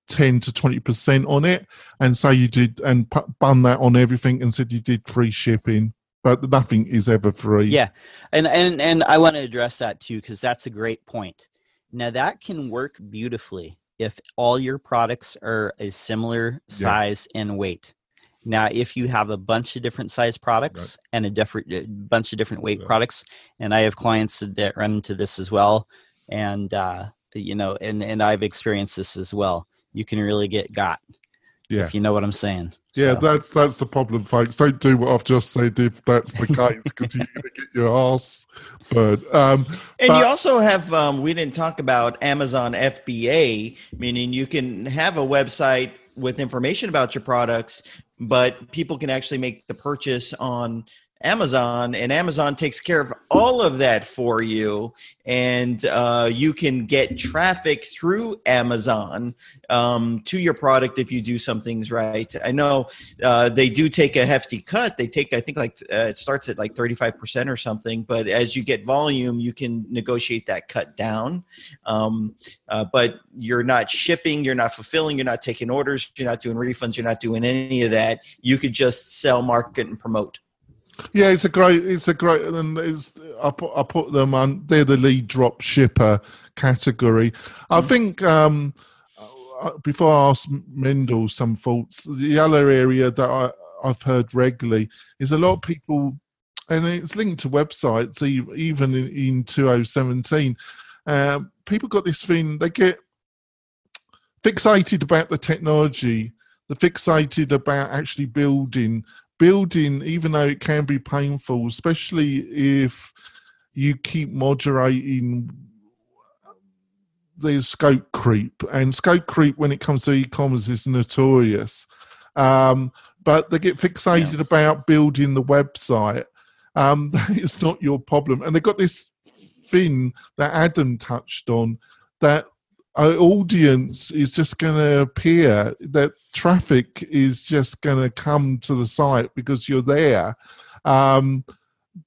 10 to 20% on it and say you did and bun that on everything and said you did free shipping. But nothing is ever free. Yeah, and and and I want to address that too because that's a great point. Now that can work beautifully if all your products are a similar size and weight. Now, if you have a bunch of different size products and a different a bunch of different weight Right. products, and I have clients that run into this as well, and uh, you know, and and I've experienced this as well. You can really get got, Yeah. if you know what I'm saying. Yeah, So- that's that's the problem, folks. Don't do what I've just said if that's the case, because you're going to get your ass But Um, And But- you also have, um, we didn't talk about Amazon FBA, meaning you can have a website with information about your products, but people can actually make the purchase on Amazon, and Amazon takes care of all of that for you. And uh, you can get traffic through Amazon um, to your product if you do some things right. I know uh, they do take a hefty cut. They take, I think, like uh, it starts at like 35% or something. But as you get volume, you can negotiate that cut down. Um, uh, but you're not shipping, you're not fulfilling, you're not taking orders, you're not doing refunds, you're not doing any of that. You could just sell, market, and promote. Yeah, it's a great, it's a great, and it's I put I put them on. They're the lead drop shipper category. I think um, uh, before I ask Mendel some thoughts, the other area that I I've heard regularly is a lot of people, and it's linked to websites even in, in 2017. Um, people got this thing they get fixated about the technology they're fixated about actually building building even though it can be painful especially if you keep moderating there's scope creep. And scope creep when it comes to e-commerce is notorious. Um, but they get fixated about building the website. Um, is not your problem. And they've got this thing that adam touched on that audience is just going to appear that traffic is just going to come to the site because you're there. Um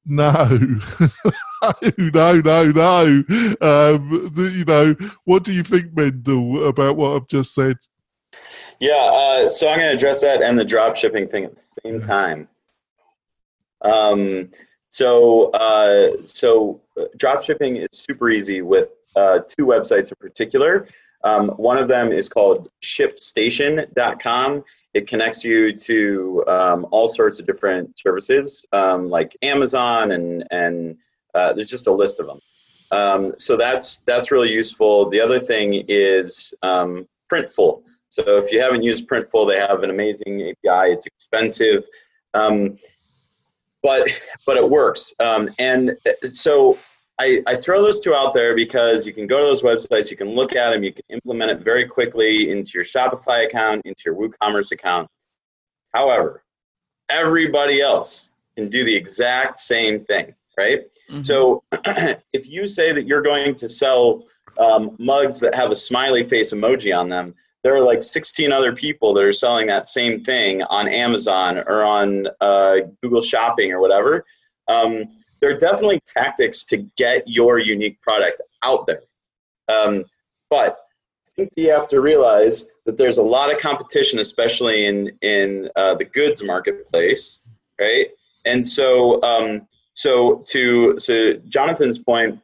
no. No no no. Um the, you know what do you think mendel about what i've just said? Yeah, uh, so I'm going to address that and the drop shipping thing at the same time. Um, so, uh, so uh, drop shipping is super easy with uh, two websites in particular. Um, one of them is called ShipStation.com. It connects you to um, all sorts of different services um, like Amazon and and uh, there's just a list of them. Um, so that's that's really useful. The other thing is um, Printful. So if you haven't used Printful, they have an amazing API. It's expensive, um, but but it works. Um, and so I, I throw those two out there because you can go to those websites, you can look at them, you can implement it very quickly into your Shopify account, into your WooCommerce account. However, everybody else can do the exact same thing, right? So if you say that you're going to sell um, mugs that have a smiley face emoji on them, there are like 16 other people that are selling that same thing on Amazon or on uh, Google Shopping or whatever. Um, there are definitely tactics to get your unique product out there. Um, but I think you have to realize that there's a lot of competition, especially in in uh, the goods marketplace, right? And so, um, so to so Jonathan's point,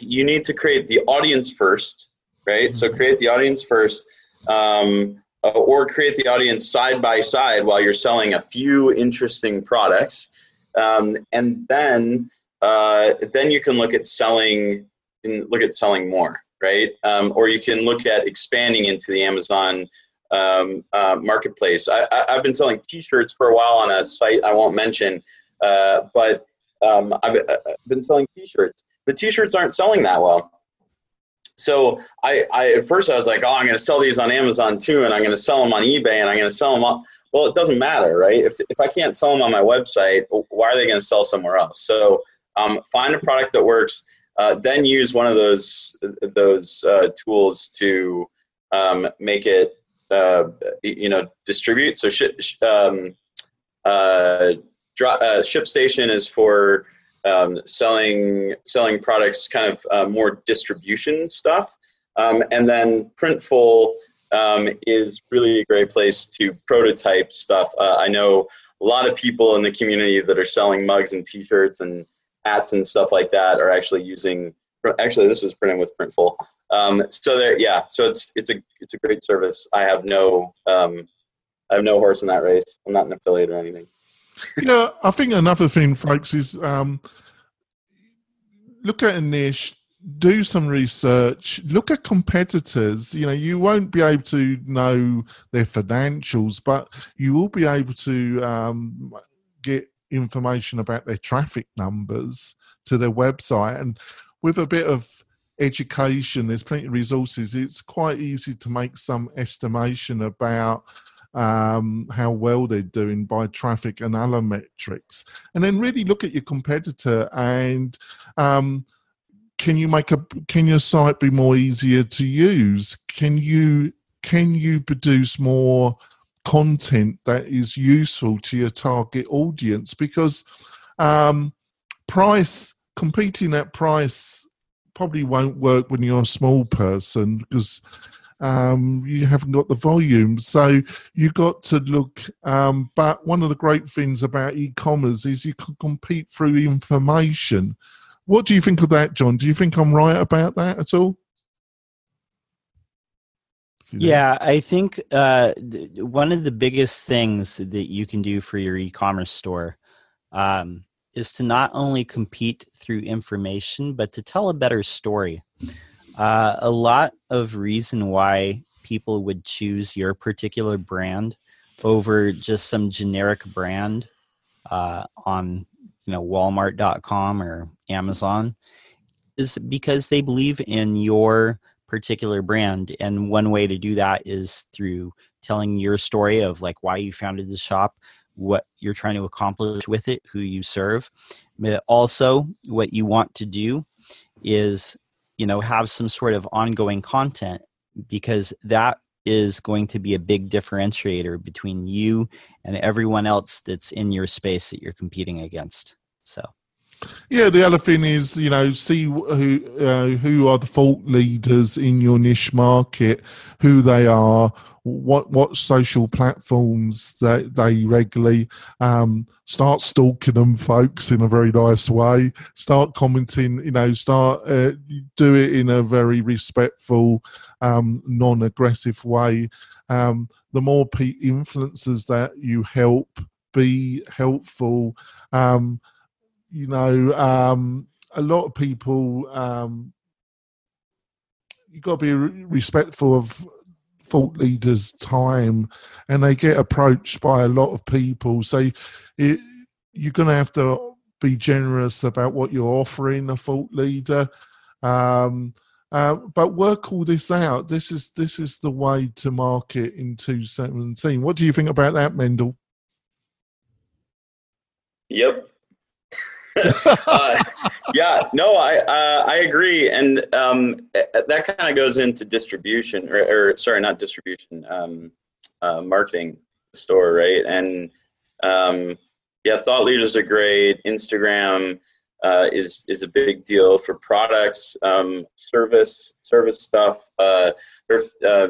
you need to create the audience first, right? So create the audience first, um, uh, or create the audience side by side while you're selling a few interesting products, um, and then uh, then you can look at selling look at selling more, right? Um, or you can look at expanding into the Amazon um, uh, marketplace. I, have been selling T-shirts for a while on a site I won't mention, uh, but um, I've, uh, I've, been selling T-shirts. The T-shirts aren't selling that well. So I, I at first I was like, oh, I'm going to sell these on Amazon too, and I'm going to sell them on eBay, and I'm going to sell them on. Well, it doesn't matter, right? If if I can't sell them on my website, why are they going to sell somewhere else? So um, find a product that works uh, then use one of those those uh, tools to um, make it uh, you know distribute. So sh- um, uh, dro- uh, is for um, selling selling products, kind of uh, more distribution stuff, um, and then Printful um, is really a great place to prototype stuff. I know a lot of people in the community that are selling mugs and T-shirts and hats and stuff like that are actually using. Actually, this was printed with Printful. Um, so there, yeah. So it's it's a it's a great service. I have no um, I have no horse in that race. I'm not an affiliate or anything. yeah, I think another thing, folks, is um, look at a niche, do some research, look at competitors. You know, you won't be able to know their financials, but you will be able to um, get information about their traffic numbers to their website. And with a bit of education, there's plenty of resources. It's quite easy to make some estimation about um, how well they're doing by traffic and other metrics. And then really look at your competitor and um, can you make a can your site be more easier to use? Can you can you produce more content that is useful to your target audience because um, price competing at price probably won't work when you're a small person because um, you haven't got the volume. So you got to look. Um, but one of the great things about e-commerce is you can compete through information. What do you think of that, John? Do you think I'm right about that at all? Yeah, I think uh, th- one of the biggest things that you can do for your e-commerce store um, is to not only compete through information, but to tell a better story. Uh, a lot of reason why people would choose your particular brand over just some generic brand uh, on you know Walmart.com or Amazon is because they believe in your particular brand. And one way to do that is through telling your story of like why you founded the shop what you're trying to accomplish with it who you serve. But also what you want to do is you know have some sort of ongoing content because that is going to be a big differentiator between you and everyone else that's in your space that you're competing against so yeah, the other thing is, you know, see who uh, who are the thought leaders in your niche market, who they are, what what social platforms they they regularly um, start stalking them, folks, in a very nice way. Start commenting, you know, start uh, do it in a very respectful, um, non-aggressive way. Um, the more pe- influencers that you help, be helpful. Um, you know, um, a lot of people, um, you've got to be respectful of thought leaders' time, and they get approached by a lot of people. So it, you're going to have to be generous about what you're offering a thought leader. Um, uh, but work all this out. This is this is the way to market in 2017. What do you think about that, Mendel? Yep, uh, yeah, no, I uh, I agree, and um, eh, that kind of goes into distribution, or, or sorry, not distribution, um, uh, marketing store, right? And um, yeah, thought leaders are great. Instagram, uh, is is a big deal for products, um, service service stuff. Uh, there are uh,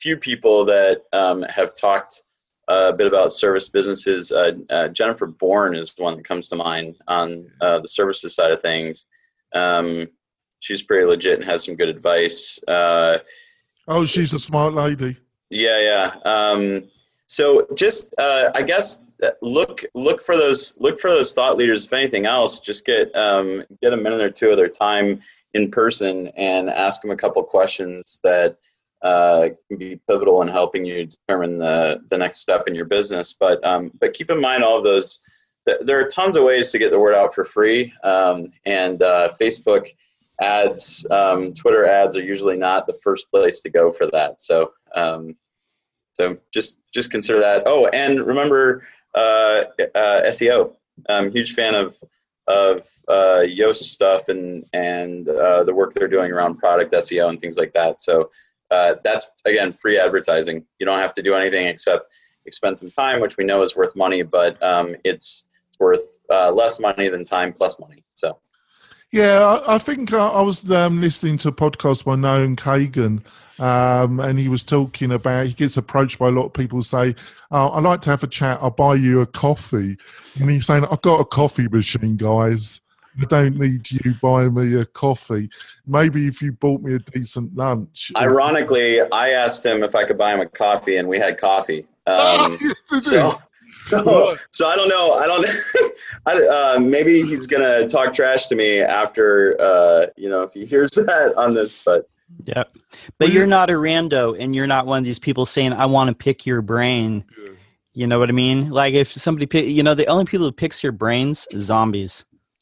few people that um, have talked a bit about service businesses. Uh, uh, Jennifer Bourn is one that comes to mind on uh, the services side of things. Um, she's pretty legit and has some good advice. Uh, oh, she's a smart lady. Yeah, yeah. Um, so just, uh, I guess, look look for those look for those thought leaders. If anything else, just get um, get a minute or two of their time in person and ask them a couple questions that uh, can be pivotal in helping you determine the, the next step in your business. But um, but keep in mind all of those. There are tons of ways to get the word out for free, um, and uh, Facebook ads, um, Twitter ads are usually not the first place to go for that. So um, so just just consider that. Oh, and remember uh, uh, SEO. I'm a huge fan of of uh, Yoast stuff and and uh, the work they're doing around product SEO and things like that. So uh, that's again free advertising. You don't have to do anything except expend some time, which we know is worth money, but um, it's worth uh, less money than time plus money. So. Yeah, I, think I, I was um, listening to a podcast by Noah Kagan, um, and he was talking about he gets approached by a lot of people say, oh, "I'd like to have a chat. I'll buy you a coffee," and he's saying, "I've got a coffee machine, guys." I don't need you buying me a coffee. Maybe if you bought me a decent lunch. Ironically, I asked him if I could buy him a coffee, and we had coffee. Um, so, so, so, I don't know. I don't. I, uh, maybe he's gonna talk trash to me after, uh, you know, if he hears that on this. But yeah, but you're not a rando, and you're not one of these people saying, "I want to pick your brain." You know what I mean? Like if somebody, pick, you know, the only people who picks your brains, zombies.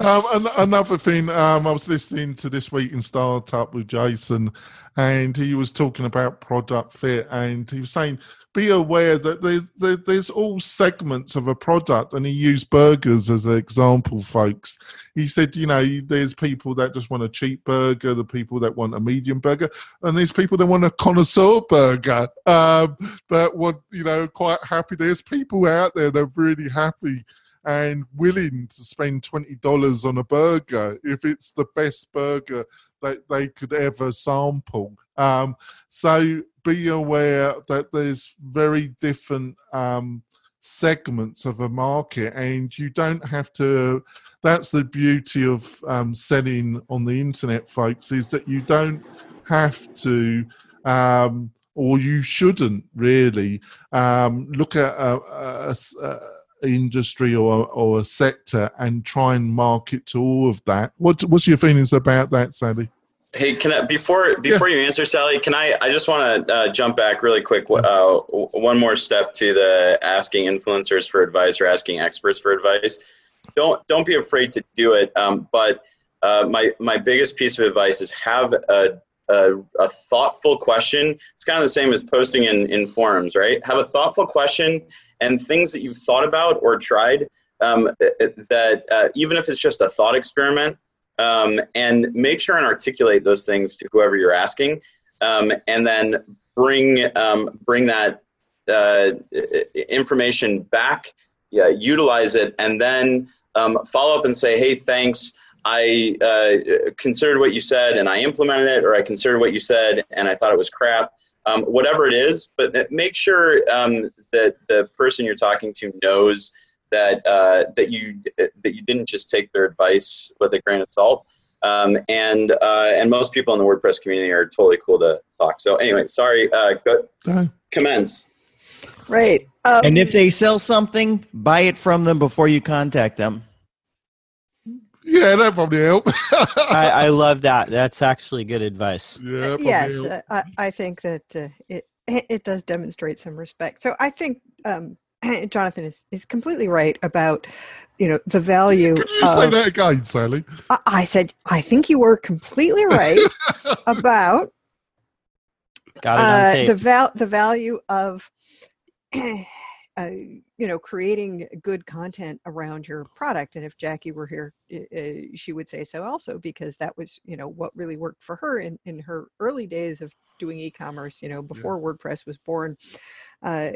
um, another thing, um, I was listening to this week in startup with Jason, and he was talking about product fit, and he was saying, "Be aware that there's, there's all segments of a product." And he used burgers as an example, folks. He said, "You know, there's people that just want a cheap burger, the people that want a medium burger, and there's people that want a connoisseur burger um, that want, you know, quite happy. There's people out there that are really happy." And willing to spend $20 on a burger if it's the best burger that they could ever sample. Um, so be aware that there's very different um, segments of a market, and you don't have to. That's the beauty of um, selling on the internet, folks, is that you don't have to. Um, or you shouldn't really um, look at a, a, a industry or or a sector and try and market to all of that. What what's your feelings about that, Sally? Hey, can I before before yeah. you answer, Sally? Can I? I just want to uh, jump back really quick. Uh, one more step to the asking influencers for advice or asking experts for advice. Don't don't be afraid to do it. Um, but uh, my my biggest piece of advice is have a, a, a thoughtful question. It's kind of the same as posting in in forums, right? Have a thoughtful question and things that you've thought about or tried um, that uh, even if it's just a thought experiment, um, and make sure and articulate those things to whoever you're asking, um, and then bring um, bring that uh, information back, yeah, utilize it, and then um, follow up and say, hey, thanks. I uh, considered what you said and I implemented it, or I considered what you said and I thought it was crap um, whatever it is, but make sure um, that the person you're talking to knows that uh, that you that you didn't just take their advice with a grain of salt. Um, and uh, and most people in the WordPress community are totally cool to talk. So anyway, sorry. Uh, go, commence. Right. Um, and if they sell something, buy it from them before you contact them. Yeah, that probably help. I, I, love that. That's actually good advice. Yeah, yes, uh, I, I, think that uh, it it does demonstrate some respect. So I think um, Jonathan is, is completely right about you know the value. Can you of, say that again, Sally? I, I said I think you were completely right about uh, the val the value of uh, you know creating good content around your product and if jackie were here uh, she would say so also because that was you know what really worked for her in, in her early days of doing e-commerce you know before yeah. wordpress was born uh,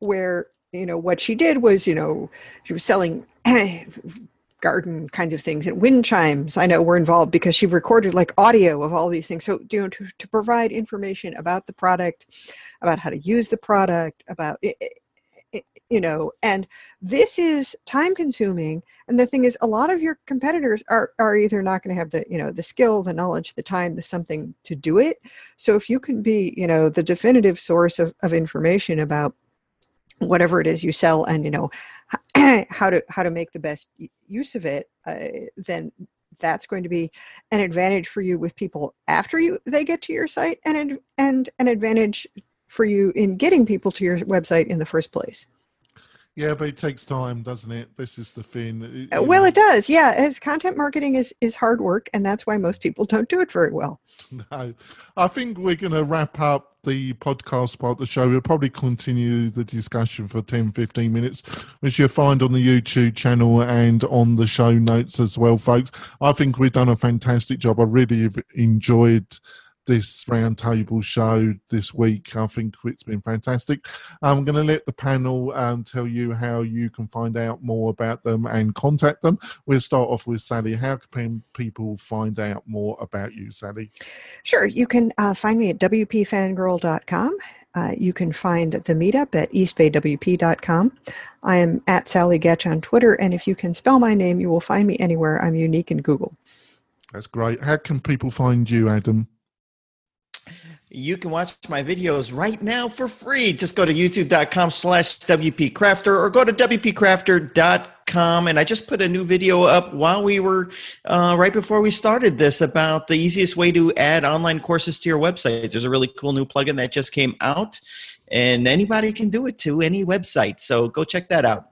where you know what she did was you know she was selling garden kinds of things and wind chimes i know were involved because she recorded like audio of all these things so you know to, to provide information about the product about how to use the product about it, it, you know and this is time consuming and the thing is a lot of your competitors are are either not going to have the you know the skill the knowledge the time the something to do it. So if you can be you know the definitive source of, of information about whatever it is you sell and you know how to how to make the best use of it uh, then that's going to be an advantage for you with people after you they get to your site and and an advantage for you in getting people to your website in the first place yeah, but it takes time, doesn't it? This is the thing. It, uh, well, it does. Yeah, as content marketing is is hard work, and that's why most people don't do it very well. No, I think we're going to wrap up the podcast part of the show. We'll probably continue the discussion for 10, 15 minutes, which you'll find on the YouTube channel and on the show notes as well, folks. I think we've done a fantastic job. I really enjoyed this roundtable show this week. I think it's been fantastic. I'm going to let the panel um, tell you how you can find out more about them and contact them. We'll start off with Sally. How can people find out more about you, Sally? Sure. You can uh, find me at WPFangirl.com. Uh, you can find the meetup at eastbaywp.com. I am at Sally Goetsch on Twitter, and if you can spell my name, you will find me anywhere. I'm unique in Google. That's great. How can people find you, Adam? You can watch my videos right now for free. Just go to youtube.com slash WPCrafter or go to WPCrafter.com. And I just put a new video up while we were, uh, right before we started this, about the easiest way to add online courses to your website. There's a really cool new plugin that just came out, and anybody can do it to any website. So go check that out.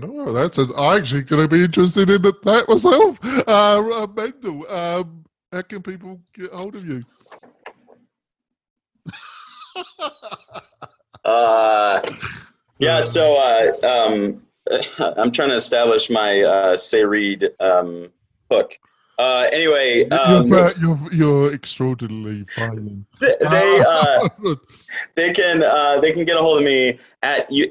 Oh, that's a, I'm actually going to be interested in that myself. Uh, uh, Mendel, um, how can people get hold of you? Uh, yeah, so uh, um, I'm trying to establish my uh, say read um, hook. Uh, anyway, um, you're, you're, you're, extraordinarily fine. They uh, they can uh, they can get a hold of me at you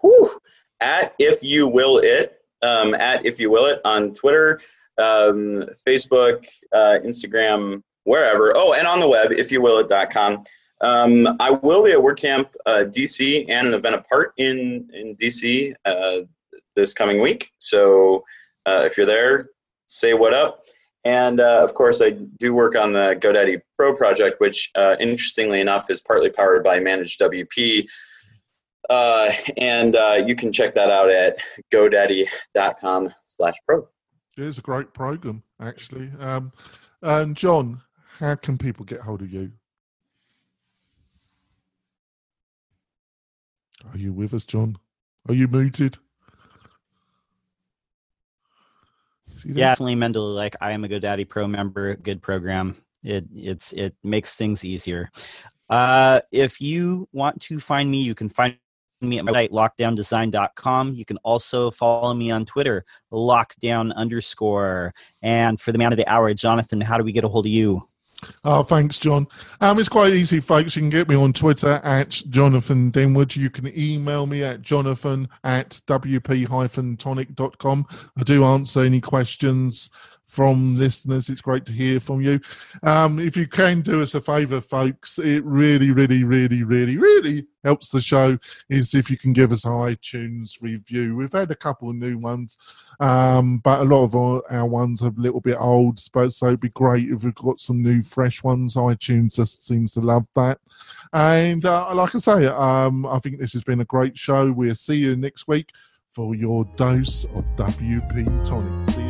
whew, at if you will it um, at if you will it on Twitter, um, Facebook, uh, Instagram, wherever. Oh, and on the web if you will it.com. Um, I will be at WordCamp uh, DC and an event apart in in DC uh, this coming week. So uh, if you're there, say what up. And uh, of course, I do work on the GoDaddy Pro project, which uh, interestingly enough is partly powered by ManageWP. Uh, and you can check that out at godaddy.com/pro. It is a great program, actually. Um, and John, how can people get hold of you? Are you with us, John? Are you muted? Yeah, definitely Mendel. Like I am a GoDaddy Pro member, good program. It it's it makes things easier. Uh, if you want to find me, you can find me at my site lockedowndesign.com. You can also follow me on Twitter, lockedown underscore. And for the man of the hour, Jonathan, how do we get a hold of you? Oh, thanks, John. Um, it's quite easy, folks. You can get me on Twitter at Jonathan Denwood. You can email me at jonathan at wp-tonic.com. I do answer any questions from listeners. It's great to hear from you. Um, if you can do us a favor, folks, it really, really, really, really, really helps the show is if you can give us iTunes review. We've had a couple of new ones, um, but a lot of our, our, ones are a little bit old. But so it'd be great if we've got some new, fresh ones. iTunes just seems to love that. And uh, like I say, um, I think this has been a great show. We'll see you next week for your dose of WP Tonic.